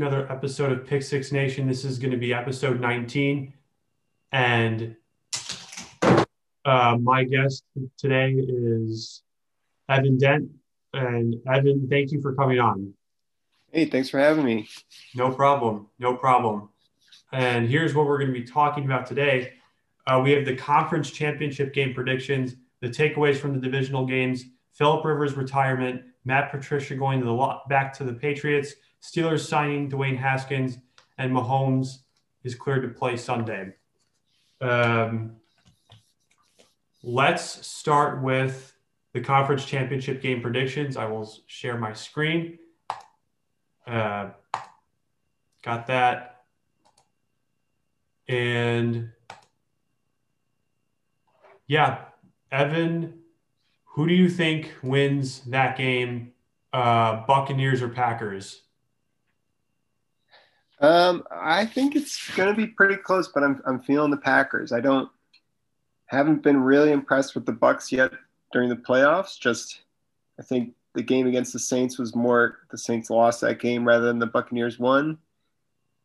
to another episode of Pick Six Nation. This is going to be episode 19. And uh, my guest today is Evan Dent. And Evan, thank you for coming on. Hey, thanks for having me. No problem. No problem. And here's what we're going to be talking about today. Uh, we have the conference championship game predictions, the takeaways from the divisional games, Philip Rivers' retirement, Matt Patricia going to the back to the Patriots, Steelers signing Dwayne Haskins, and Mahomes is cleared to play Sunday. Um, let's start with the conference championship game predictions. I will share my screen. Uh, got that. And yeah, Evan, who do you think wins that game? Uh, Buccaneers or Packers? Um, I think it's going to be pretty close, but I'm I'm feeling the Packers. I don't haven't been really impressed with the Bucks yet during the playoffs. Just I think the game against the Saints was more the Saints lost that game rather than the Buccaneers won.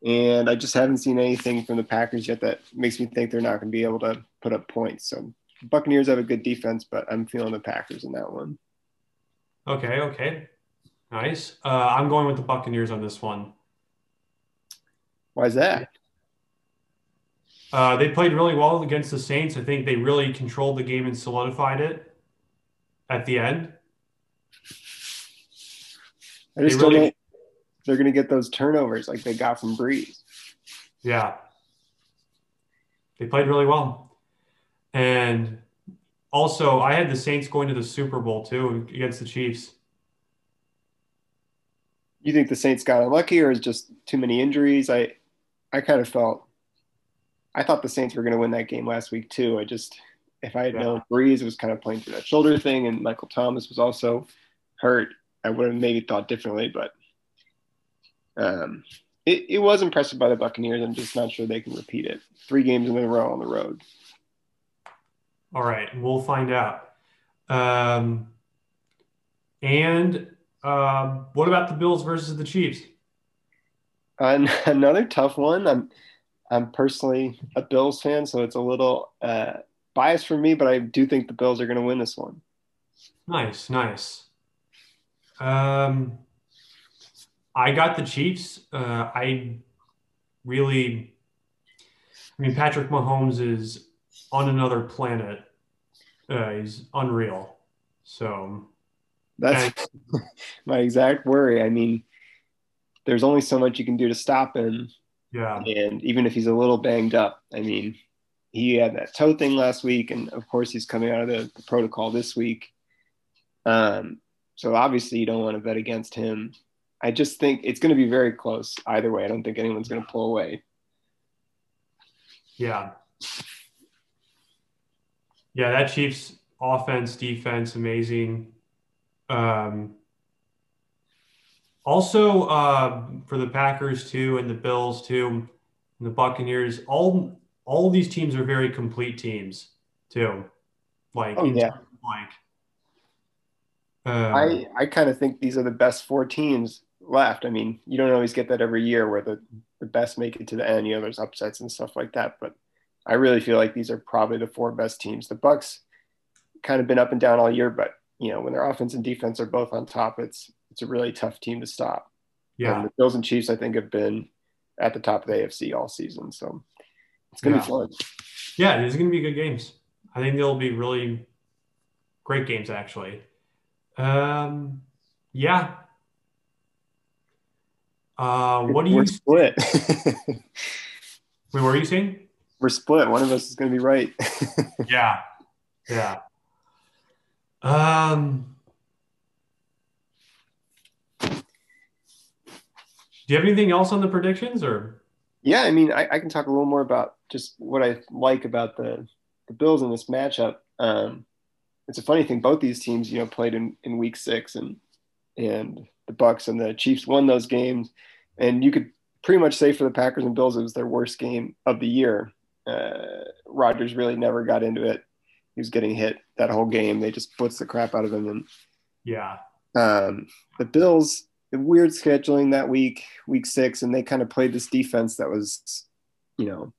And I just haven't seen anything from the Packers yet that makes me think they're not going to be able to put up points. So Buccaneers have a good defense, but I'm feeling the Packers in that one. Okay, okay. Nice. Uh, I'm going with the Buccaneers on this one. Why is that? Uh, they played really well against the Saints. I think they really controlled the game and solidified it at the end. I just they really, they're going to get those turnovers like they got from Brees. Yeah. They played really well. And also, I had the Saints going to the Super Bowl too against the Chiefs. You think the Saints got unlucky or is just too many injuries? I I kind of felt I thought the Saints were going to win that game last week too. I just if I had yeah. known Brees was kind of playing through that shoulder thing and Michael Thomas was also hurt, I would have maybe thought differently. But um, it, it was impressive by the Buccaneers. I'm just not sure they can repeat it. Three games in a row on the road. All right, we'll find out. Um, and um, what about the Bills versus the Chiefs? Uh, another tough one. I'm I'm personally a Bills fan, so it's a little uh, biased for me, but I do think the Bills are going to win this one. Nice, nice. Um, I got the Chiefs. Uh, I really, I mean, Patrick Mahomes is on another planet. Uh, he's unreal. So that's my exact worry. I mean, there's only so much you can do to stop him. Yeah. And even if he's a little banged up, I mean, he had that toe thing last week, and of course he's coming out of the, the protocol this week. Um, so obviously you don't want to bet against him. I just think it's going to be very close either way. I don't think anyone's going to pull away. Yeah. Yeah, that Chiefs offense, defense, amazing. Um, also, uh, for the Packers too, and the Bills too, and the Buccaneers, all all these teams are very complete teams too. Like, oh, yeah. like, um, I I kind of think these are the best four teams left. I mean, you don't always get that every year where the the best make it to the end. You know, there's upsets and stuff like that, but I really feel like these are probably the four best teams. The Bucks kind of been up and down all year, but you know, when their offense and defense are both on top, it's it's a really tough team to stop. Yeah. And the Bills and Chiefs, I think, have been at the top of the AFC all season. So it's gonna yeah. be fun. Yeah, these are gonna be good games. I think they'll be really great games actually. Um yeah. Uh what do you We're split? Wait, what are you saying? We're split. One of us is gonna be right. yeah. Yeah. Um, you have anything else on the predictions or? Yeah, I mean, I, I, can talk a little more about just what I like about the, the Bills in this matchup. Um, it's a funny thing. Both these teams, you know, played in, in week six and, and the Bucks and the Chiefs won those games. And you could pretty much say for the Packers and Bills, it was their worst game of the year. Uh, Rodgers really never got into it he was getting hit that whole game. They just blitz the crap out of him. And yeah, um, the Bills, weird scheduling that week, week six, and they kind of played this defense that was, you know,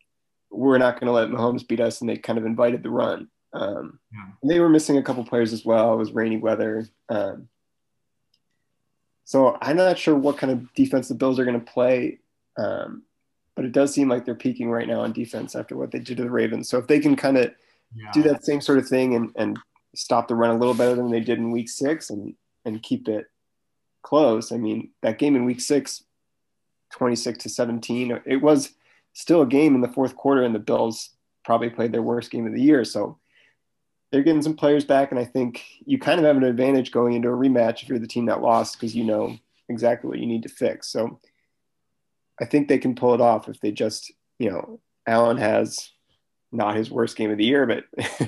we're not going to let Mahomes beat us, and they kind of invited the run. Um, yeah. They were missing a couple players as well. It was rainy weather. Um, so I'm not sure what kind of defense the Bills are going to play, um, but it does seem like they're peaking right now on defense after what they did to the Ravens. So if they can kind of yeah. do that same sort of thing and, and stop the run a little better than they did in Week Six and and keep it close, I mean that game in Week Six, 26 to 17, it was still a game in the fourth quarter, and the Bills probably played their worst game of the year. So they're getting some players back, and I think you kind of have an advantage going into a rematch if you're the team that lost because you know exactly what you need to fix. So I think they can pull it off if they just, you know, Allen has not his worst game of the year, but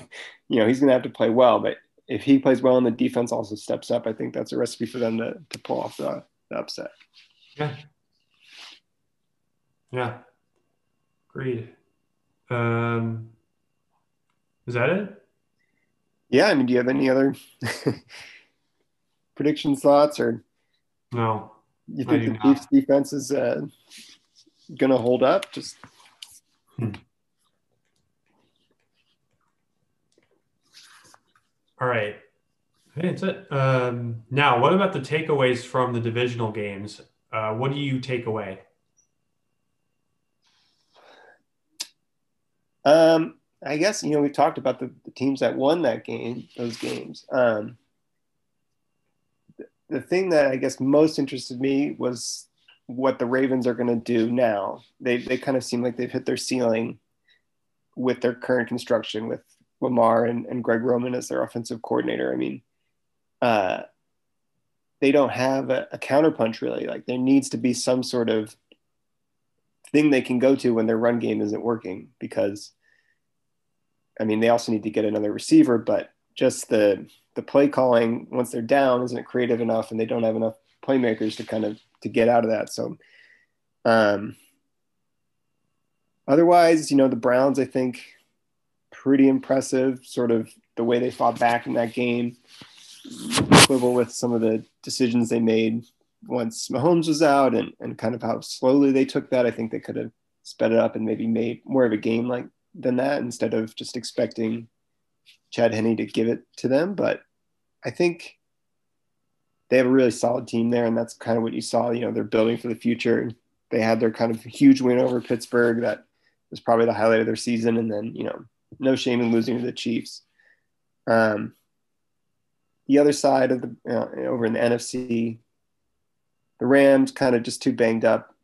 you know he's going to have to play well. But if he plays well and the defense also steps up, I think that's a recipe for them to to pull off the, the upset. Yeah. Yeah. Agreed. Um, is that it? yeah, I mean, do you have any other prediction thoughts, or no? You think the Chiefs' defense is uh, going to hold up? Just hmm. All right. I think That's it. Um, now, what about the takeaways from the divisional games? Uh, what do you take away? Um, I guess you know we talked about the, the, teams that won that game, those games. Um, the, the thing that I guess most interested me was what the Ravens are going to do now. They they kind of seem like they've hit their ceiling with their current construction with Lamar and, and Greg Roman as their offensive coordinator. I mean, uh, they don't have a, a counterpunch really. Like there needs to be some sort of thing they can go to when their run game isn't working because I mean, they also need to get another receiver, but just the the play calling once they're down isn't creative enough, and they don't have enough playmakers to kind of to get out of that. So, um, otherwise, you know, the Browns, I think, pretty impressive. Sort of the way they fought back in that game, quibble with some of the decisions they made once Mahomes was out, and and kind of how slowly they took that. I think they could have sped it up and maybe made more of a game like than that instead of just expecting Chad Henne to give it to them. But I think they have a really solid team there, and that's kind of what you saw. You know, they're building for the future. They had their kind of huge win over Pittsburgh that was probably the highlight of their season, and then you know, no shame in losing to the Chiefs. Um, the other side of the uh, over in the NFC, the Rams kind of just too banged up.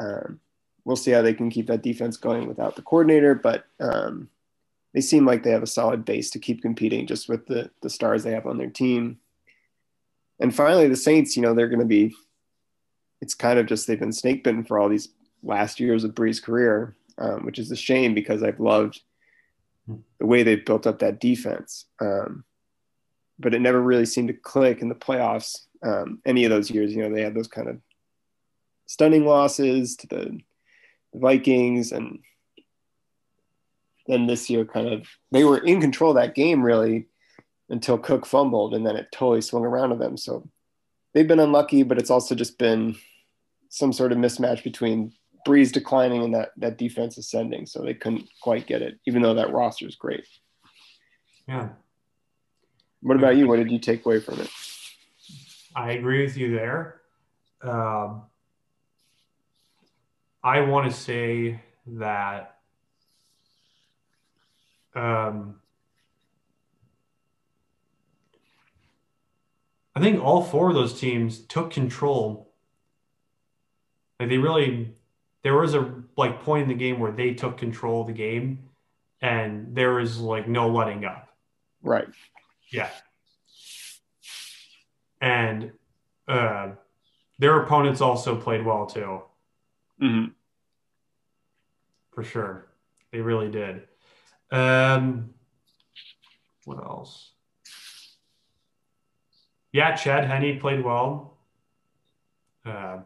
Um, we'll see how they can keep that defense going without the coordinator. But um, they seem like they have a solid base to keep competing just with the the stars they have on their team. And finally, the Saints, you know, they're going to be. It's kind of just they've been snake bitten for all these last years of Brees' career, um, which is a shame because I've loved the way they've built up that defense. Um, but it never really seemed to click in the playoffs. Um, any of those years, you know, they had those kind of stunning losses to the Vikings and then this year kind of they were in control of that game really until Cook fumbled and then it totally swung around to them. So they've been unlucky, but it's also just been some sort of mismatch between Brees declining and that that defense ascending. So they couldn't quite get it, even though that roster is great. Yeah. What about you? What did you take away from it? I agree with you there. Um, I want to say that um, I think all four of those teams took control. Like they really, there was a like point in the game where they took control of the game, and there was like no letting up. Right. Yeah. And uh, their opponents also played well too. Mm-hmm. For sure. They really did. Um, what else? Yeah, Chad Henne played well. Uh,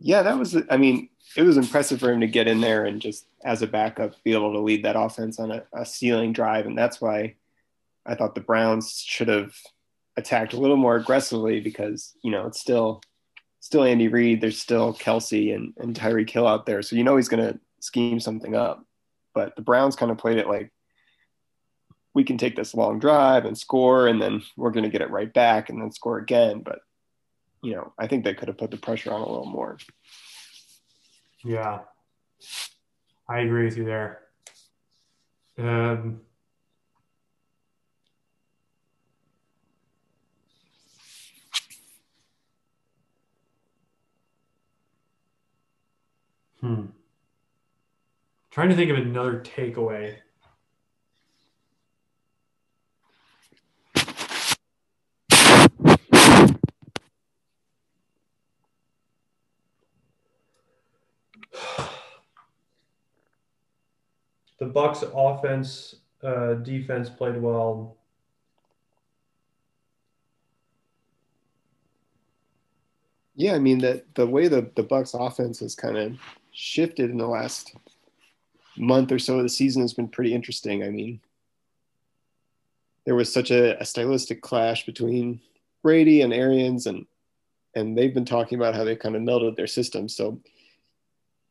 yeah, that was, I mean, it was impressive for him to get in there and just as a backup be able to lead that offense on a, a ceiling drive. And that's why I thought the Browns should have attacked a little more aggressively because, you know, it's still still Andy Reid. There's still Kelce and, and Tyreek Hill out there. So you know he's going to scheme something up. But the Browns kind of played it like we can take this long drive and score, and then we're going to get it right back and then score again. But, you know, I think they could have put the pressure on a little more. Yeah. I agree with you there. Um, hmm. Trying to think of another takeaway. The Bucks offense, uh, defense played well. Yeah, I mean that the way the the Bucks offense has kind of shifted in the last month or so of the season has been pretty interesting. I mean, there was such a, a stylistic clash between Brady and Arians, and and they've been talking about how they kind of melded their systems. So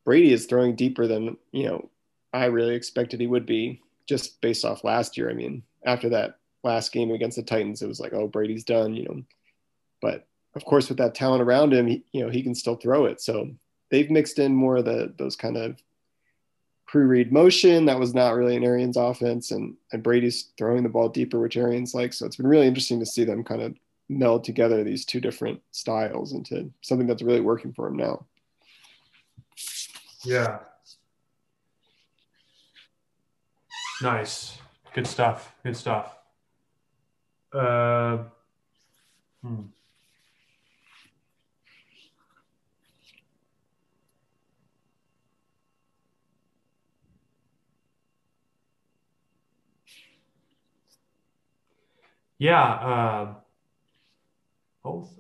Brady is throwing deeper than you know I really expected he would be just based off last year. I mean, after that last game against the Titans, it was like, oh, Brady's done, you know. But of course, with that talent around him, he, you know, he can still throw it. So they've mixed in more of the those kind of pre-read motion that was not really an Arians offense, and and Brady's throwing the ball deeper, which Arians like. So it's been really interesting to see them kind of meld together these two different styles into something that's really working for him now. Yeah, Nice. Good stuff. Good stuff. Uh, hmm. Yeah. Uh, both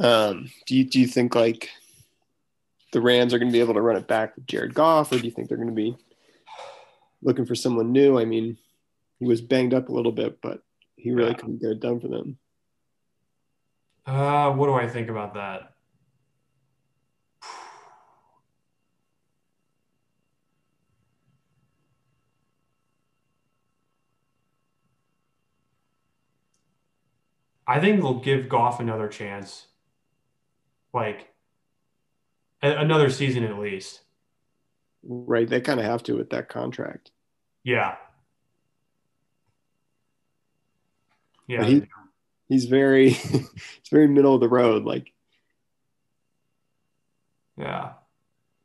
Um, do you do you think like the Rams are going to be able to run it back with Jared Goff, or do you think they're going to be looking for someone new? I mean, he was banged up a little bit, but he really yeah. couldn't get it done for them. Uh, what do I think about that? I think they'll give Goff another chance like a- another season at least. Right. They kind of have to with that contract. Yeah. Yeah. he, he's very, he's very middle of the road. Like, yeah.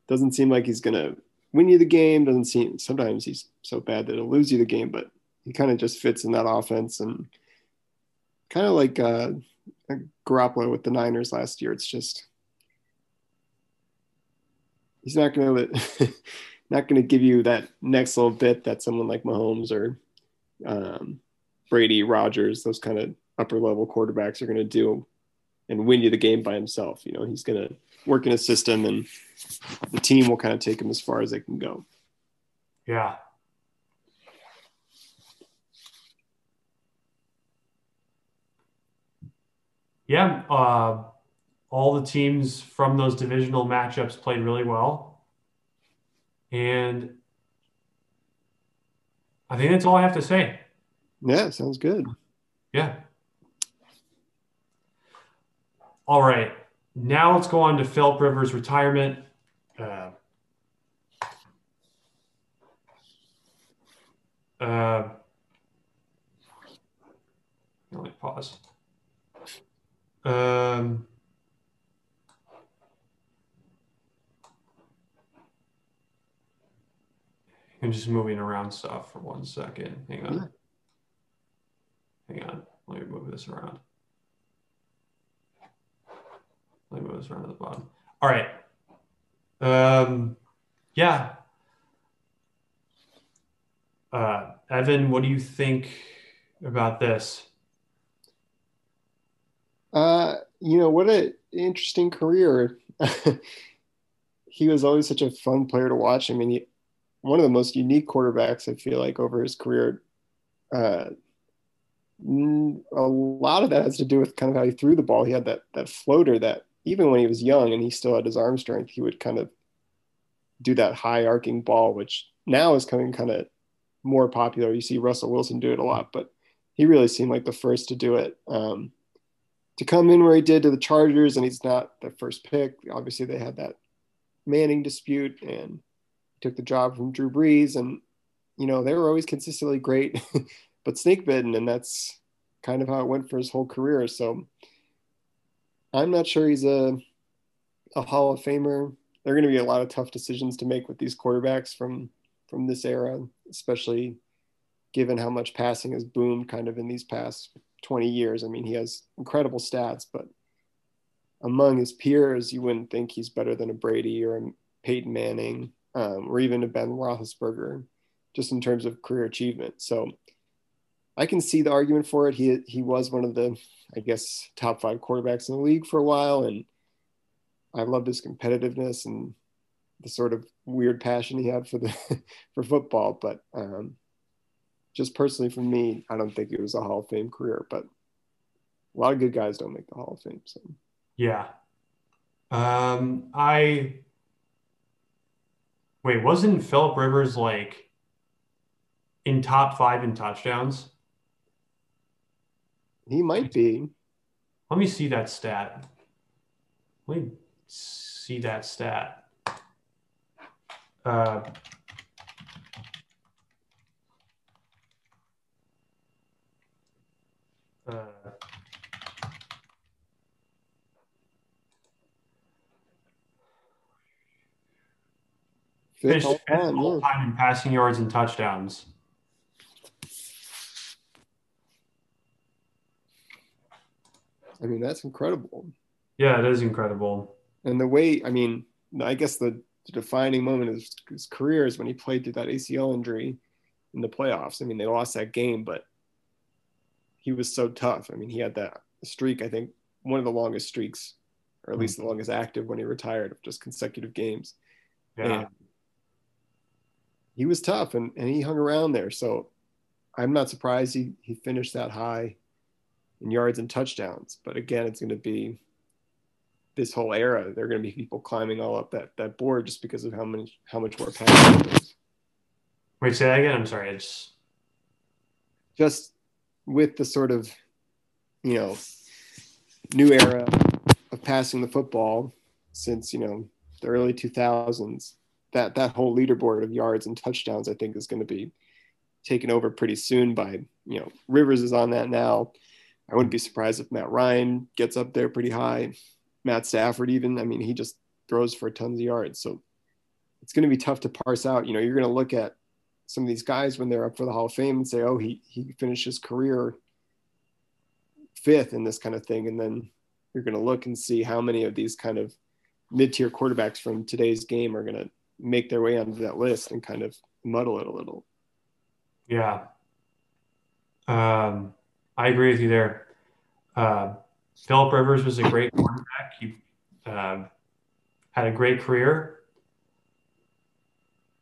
Doesn't seem like he's going to win you the game. Doesn't seem, sometimes he's so bad that he'll lose you the game, but he kind of just fits in that offense and kind of like, uh, Garoppolo with the Niners last year. It's just he's not going to not going to give you that next little bit that someone like Mahomes or um, Brady, Rodgers, those kind of upper level quarterbacks are going to do and win you the game by himself. You know, he's going to work in a system and the team will kind of take him as far as they can go. Yeah. Yeah, uh, all the teams from those divisional matchups played really well. And I think that's all I have to say. Yeah, sounds good. Yeah. All right. Now let's go on to Philip Rivers' retirement. Uh, uh, let me pause. Um, I'm just moving around stuff for one second. Hang on. Hang on. Let me move this around. Let me move this around to the bottom. All right. Um, yeah. Uh, Evan, what do you think about this? Uh, you know, what an interesting career. he was always such a fun player to watch. I mean, he, one of the most unique quarterbacks I feel like over his career. Uh, a lot of that has to do with kind of how he threw the ball. He had that that floater that even when he was young and he still had his arm strength, he would kind of do that high arcing ball, which now is coming kind of more popular. You see Russell Wilson do it a lot, but he really seemed like the first to do it. Um, to come in where he did to the Chargers, and he's not the first pick. Obviously, they had that Manning dispute, and took the job from Drew Brees, and you know they were always consistently great, but snake bitten, and that's kind of how it went for his whole career. So I'm not sure he's a a Hall of Famer. There are going to be a lot of tough decisions to make with these quarterbacks from from this era, especially given how much passing has boomed kind of in these past 20 years. I mean, he has incredible stats, but among his peers, you wouldn't think he's better than a Brady or a Peyton Manning um, or even a Ben Roethlisberger, just in terms of career achievement. So I can see the argument for it. He he was one of the, I guess, top five quarterbacks in the league for a while, and I loved his competitiveness and the sort of weird passion he had for the for football. But um, just personally for me, I don't think it was a Hall of Fame career, but a lot of good guys don't make the Hall of Fame. So yeah. Um, I wait, wasn't Philip Rivers like in top five in touchdowns? He might be. Let me see that stat. Let me see that stat. Uh, Uh, all time, all time in passing yards and touchdowns. I mean, that's incredible. Yeah, it is incredible. And the way, I mean, I guess the, the defining moment of his, his career is when he played through that ACL injury in the playoffs. I mean, they lost that game, but he was so tough. I mean, he had that streak, I think one of the longest streaks, or at least the mm. longest active when he retired of just consecutive games. Yeah. And he was tough and, and he hung around there. So I'm not surprised he, he finished that high in yards and touchdowns. But again, it's going to be this whole era. There are going to be people climbing all up that, that board just because of how much how much more passion. Wait, say that again. I'm sorry. It's just with the sort of, you know, new era of passing the football since, you know, the early 2000s, that, that whole leaderboard of yards and touchdowns, I think is going to be taken over pretty soon by, you know, Rivers is on that now. I wouldn't be surprised if Matt Ryan gets up there pretty high. Matt Stafford, even, I mean, he just throws for tons of yards. So it's going to be tough to parse out. You know, you're going to look at some of these guys when they're up for the Hall of Fame and say, oh, he he finished his career fifth in this kind of thing, and then you're going to look and see how many of these kind of mid-tier quarterbacks from today's game are going to make their way onto that list and kind of muddle it a little. Yeah, um, I agree with you there. Uh, Philip Rivers was a great quarterback. He uh, had a great career,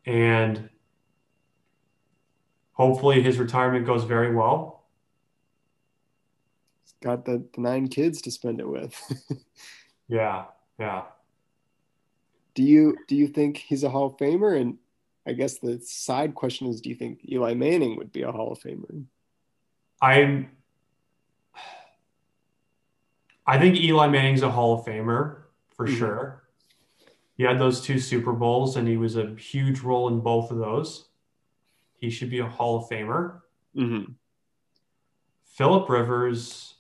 and hopefully his retirement goes very well. He's got the, the nine kids to spend it with. yeah, yeah. Do you do you think he's a Hall of Famer? And I guess the side question is, do you think Eli Manning would be a Hall of Famer? I'm. I think Eli Manning's a Hall of Famer for mm-hmm. sure. He had those two Super Bowls, and he was a huge role in both of those. He should be a Hall of Famer. Mm-hmm. Philip Rivers.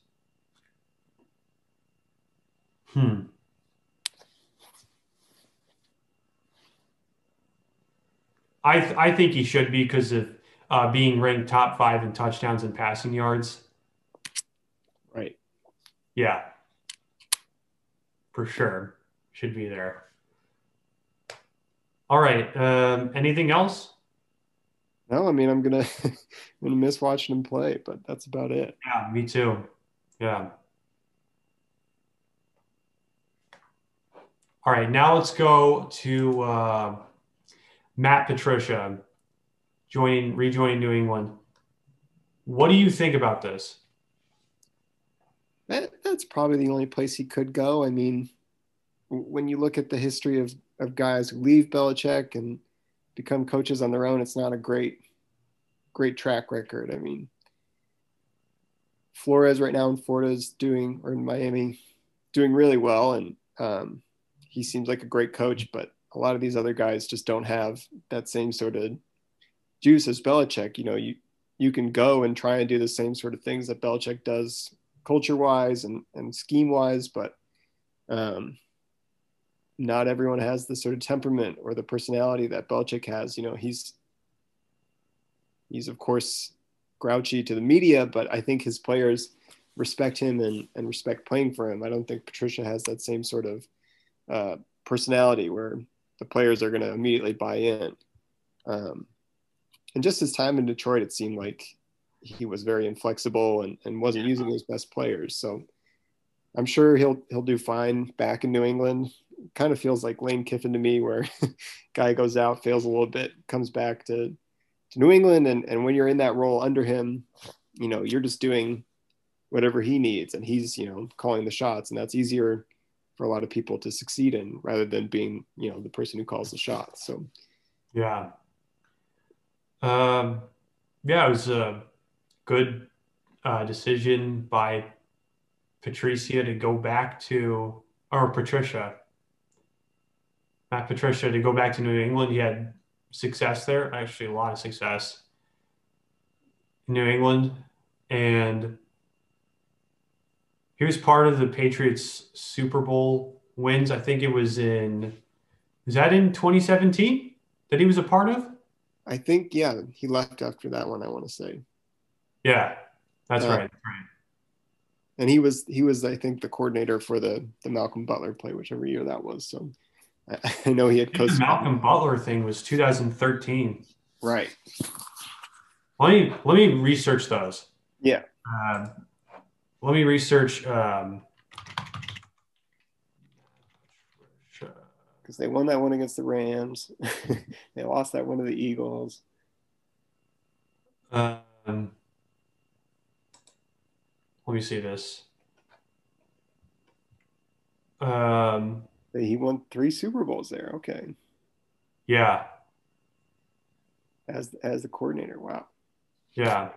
Hmm. I th- I think he should be because of uh, being ranked top five in touchdowns and passing yards. Right. Yeah. For sure, should be there. All right. Um, anything else? No, I mean I'm gonna I'm gonna miss watching him play, but that's about it. Yeah, me too. Yeah. All right, now let's go to uh, Matt Patricia joining, rejoining New England. What do you think about this? That, that's probably the only place he could go. I mean, when you look at the history of, of guys who leave Belichick and become coaches on their own, it's not a great, great track record. I mean, Flores right now in Florida is doing, or in Miami, doing really well. And um, he seems like a great coach, but a lot of these other guys just don't have that same sort of juice as Belichick. You know, you, you can go and try and do the same sort of things that Belichick does culture wise and, and scheme wise, but um, not everyone has the sort of temperament or the personality that Belichick has. You know, he's he's of course grouchy to the media, but I think his players respect him and, and respect playing for him. I don't think Patricia has that same sort of uh, personality where the players are going to immediately buy in. Um, and just his time in Detroit, it seemed like he was very inflexible and, and wasn't using his best players. So I'm sure he'll he'll do fine back in New England. Kind of feels like Lane Kiffin to me, where guy goes out, fails a little bit, comes back to to New England, and and when you're in that role under him, you know you're just doing whatever he needs, and he's you know calling the shots, and that's easier for a lot of people to succeed in rather than being you know the person who calls the shots. So yeah, um, yeah, it was a good uh, decision by Patricia to go back to, or Patricia, Matt Patricia to go back to New England. He had success there, actually, a lot of success in New England. And he was part of the Patriots Super Bowl wins. I think it was in, is that in 2017 that he was a part of? I think, yeah, he left after that one, I want to say. Yeah, that's uh, right. That's right and he was he was I think the coordinator for the the Malcolm Butler play, whichever year that was. So I, know he had coached. Malcolm Butler thing was 2013. Right. Let me let me research those. Yeah. Um, let me research. Um, because they won that one against the Rams. they lost that one to the Eagles. Um, let me see this. Um, he won three Super Bowls there. Okay. Yeah. As as the coordinator, wow. Yeah.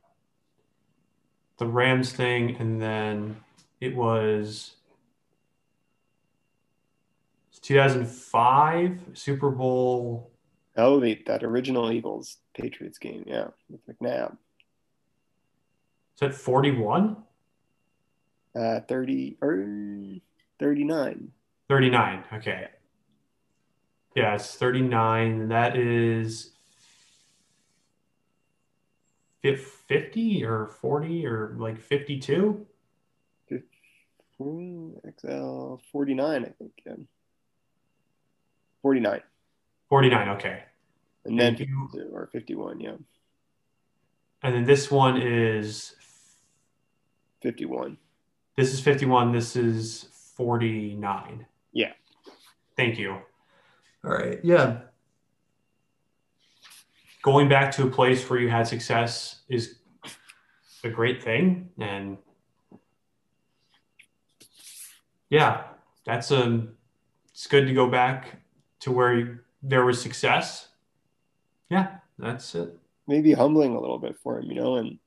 The Rams thing, and then it was 2005 Super Bowl. Oh, the, that original Eagles Patriots game, yeah, with McNabb. Is that 41? Uh, 30 or 39. 39. Okay. Yes, 39. That is 50 or 40 or like 52? XL 49, I think. Yeah. 49. 49, okay. And then 52, or 51, yeah. And then this one is 51. This is 51. This is 49. Yeah. Thank you. All right. Yeah. Going back to a place where you had success is a great thing. And yeah, that's a, um, it's good to go back to where you, there was success. Yeah, that's it. Maybe humbling a little bit for him, you know, and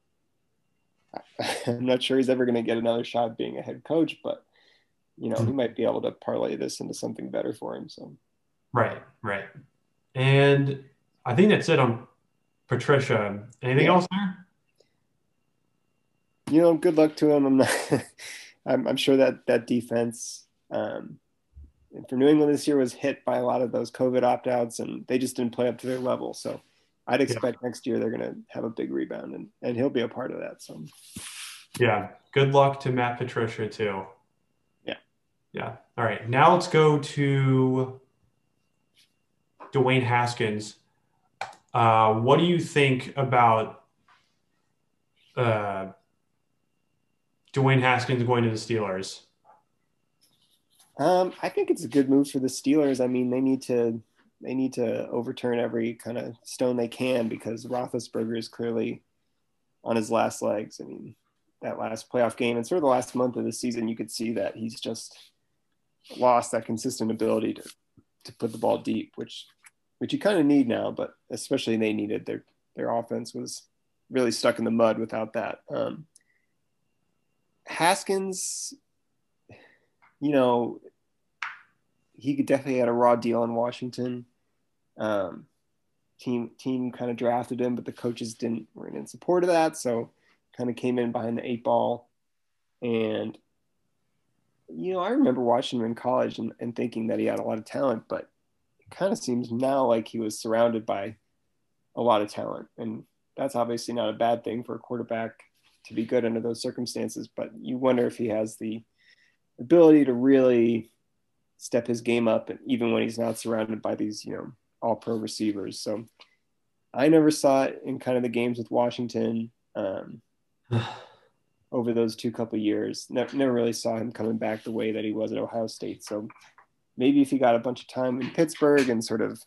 I'm not sure he's ever going to get another shot being a head coach, but you know, he might be able to parlay this into something better for him. So, right, right. And I think that's it on Patricia. Anything yeah. else there? You know, good luck to him. I'm not, I'm, I'm, sure that that defense um, for New England this year was hit by a lot of those COVID opt outs, and they just didn't play up to their level. So I'd expect yeah. next year they're going to have a big rebound, and and he'll be a part of that. So, yeah, good luck to Matt Patricia too. Yeah. All right, now let's go to Dwayne Haskins. Uh, what do you think about uh, Dwayne Haskins going to the Steelers? Um, I think it's a good move for the Steelers. I mean, they need to they need to overturn every kind of stone they can because Roethlisberger is clearly on his last legs. I mean, that last playoff game and sort of the last month of the season, you could see that he's just lost that consistent ability to to put the ball deep, which which you kind of need now, but especially they needed their their offense was really stuck in the mud without that. Um, Haskins, you know, he could definitely had a raw deal in Washington. Um, team team kind of drafted him, but the coaches didn't were in support of that, so kind of came in behind the eight ball. And you know, I remember watching him in college and, and thinking that he had a lot of talent, but it kind of seems now like he was surrounded by a lot of talent. And that's obviously not a bad thing for a quarterback to be good under those circumstances, but you wonder if he has the ability to really step his game up, and even when he's not surrounded by these, you know, all pro receivers. So I never saw it in kind of the games with Washington um, over those two couple years. Never, never really saw him coming back the way that he was at Ohio State. So maybe if he got a bunch of time in Pittsburgh and sort of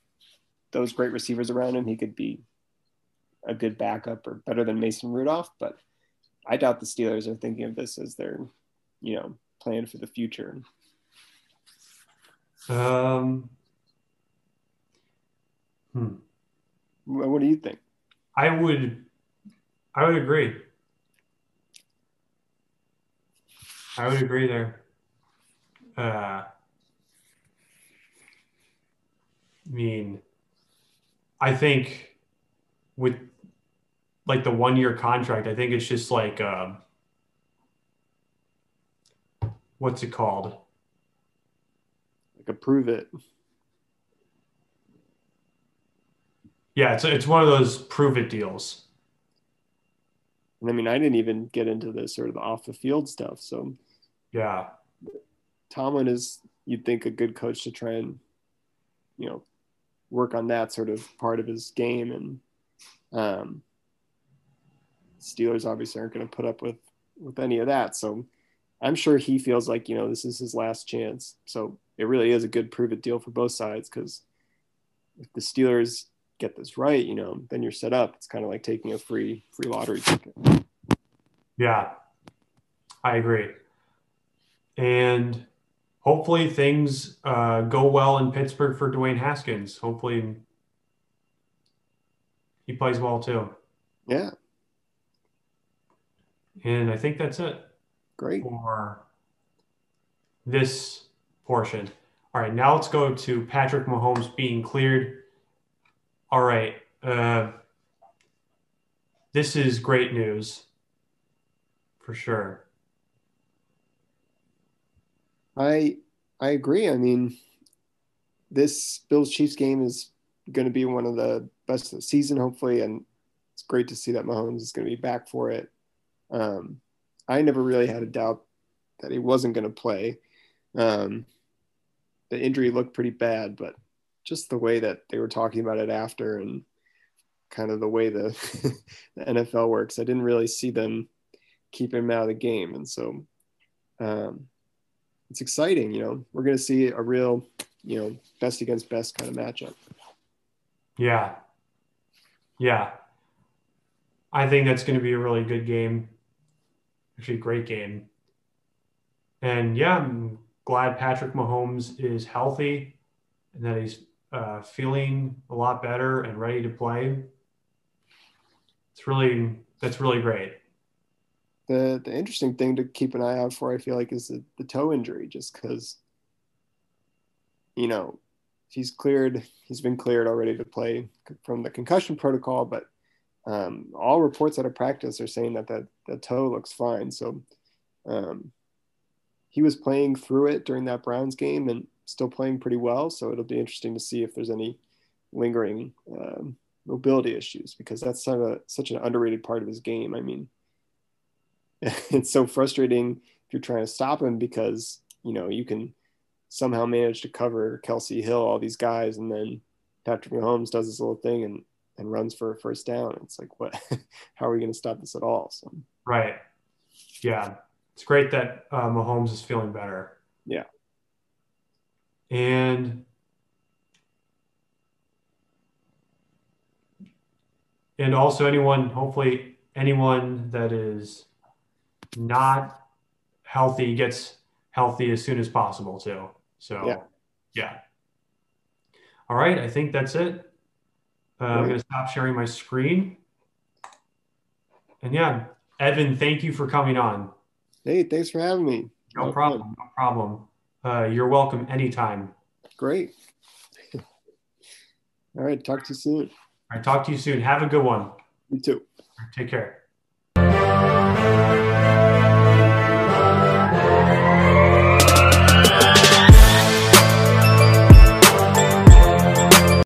those great receivers around him, he could be a good backup or better than Mason Rudolph. But I doubt the Steelers are thinking of this as their, you know, plan for the future. Um, hmm. What do you think? I would, I would agree. I would agree there. Uh, I mean, I think with like the one year contract, I think it's just like, um, what's it called? Like approve it. Yeah, it's it's one of those prove it deals. And I mean, I didn't even get into the sort of off the field stuff. So yeah, Tomlin is you'd think a good coach to try and you know work on that sort of part of his game and um, Steelers obviously aren't going to put up with with any of that. So I'm sure he feels like you know this is his last chance. So it really is a good prove it deal for both sides because if the Steelers get this right, you know, then you're set up. It's kind of like taking a free free lottery ticket. Yeah, I agree. And hopefully things uh, go well in Pittsburgh for Dwayne Haskins. Hopefully he plays well too. Yeah. And I think that's it. Great. For this portion. All right, now let's go to Patrick Mahomes being cleared all right. Uh, this is great news for sure. I I agree. I mean, this Bills Chiefs game is going to be one of the best of the season, hopefully, and it's great to see that Mahomes is going to be back for it. Um, I never really had a doubt that he wasn't going to play. Um, the injury looked pretty bad, but just the way that they were talking about it after and kind of the way the, the NFL works, I didn't really see them keeping him out of the game. And so um, it's exciting. You know, we're going to see a real, you know, best against best kind of matchup. Yeah. Yeah. I think that's going to be a really good game. Actually, great game. And yeah, I'm glad Patrick Mahomes is healthy and that he's uh, feeling a lot better and ready to play. It's really that's really great. The the interesting thing to keep an eye out for, I feel like, is the, the toe injury, just because you know he's cleared, he's been cleared already to play from the concussion protocol, but um, all reports out of practice are saying that that, that toe looks fine. So um, he was playing through it during that Browns game, and still playing pretty well. So it'll be interesting to see if there's any lingering um, mobility issues because that's such, a, such an underrated part of his game. I mean, it's so frustrating if you're trying to stop him because you know you can somehow manage to cover Kelce Hill, all these guys, and then Patrick Mahomes does this little thing and and runs for a first down. It's like, what? How are we going to stop this at all? So right, yeah, it's great that uh, Mahomes is feeling better. Yeah, and and also anyone, hopefully anyone that is not healthy gets healthy as soon as possible too. So yeah. yeah. All right, I think that's it. Uh, I'm going to stop sharing my screen. And yeah, Evan, thank you for coming on. Hey, thanks for having me. No problem. No problem. Uh, you're welcome anytime. Great. All right. Talk to you soon. All right. Talk to you soon. Have a good one. You too. Take care.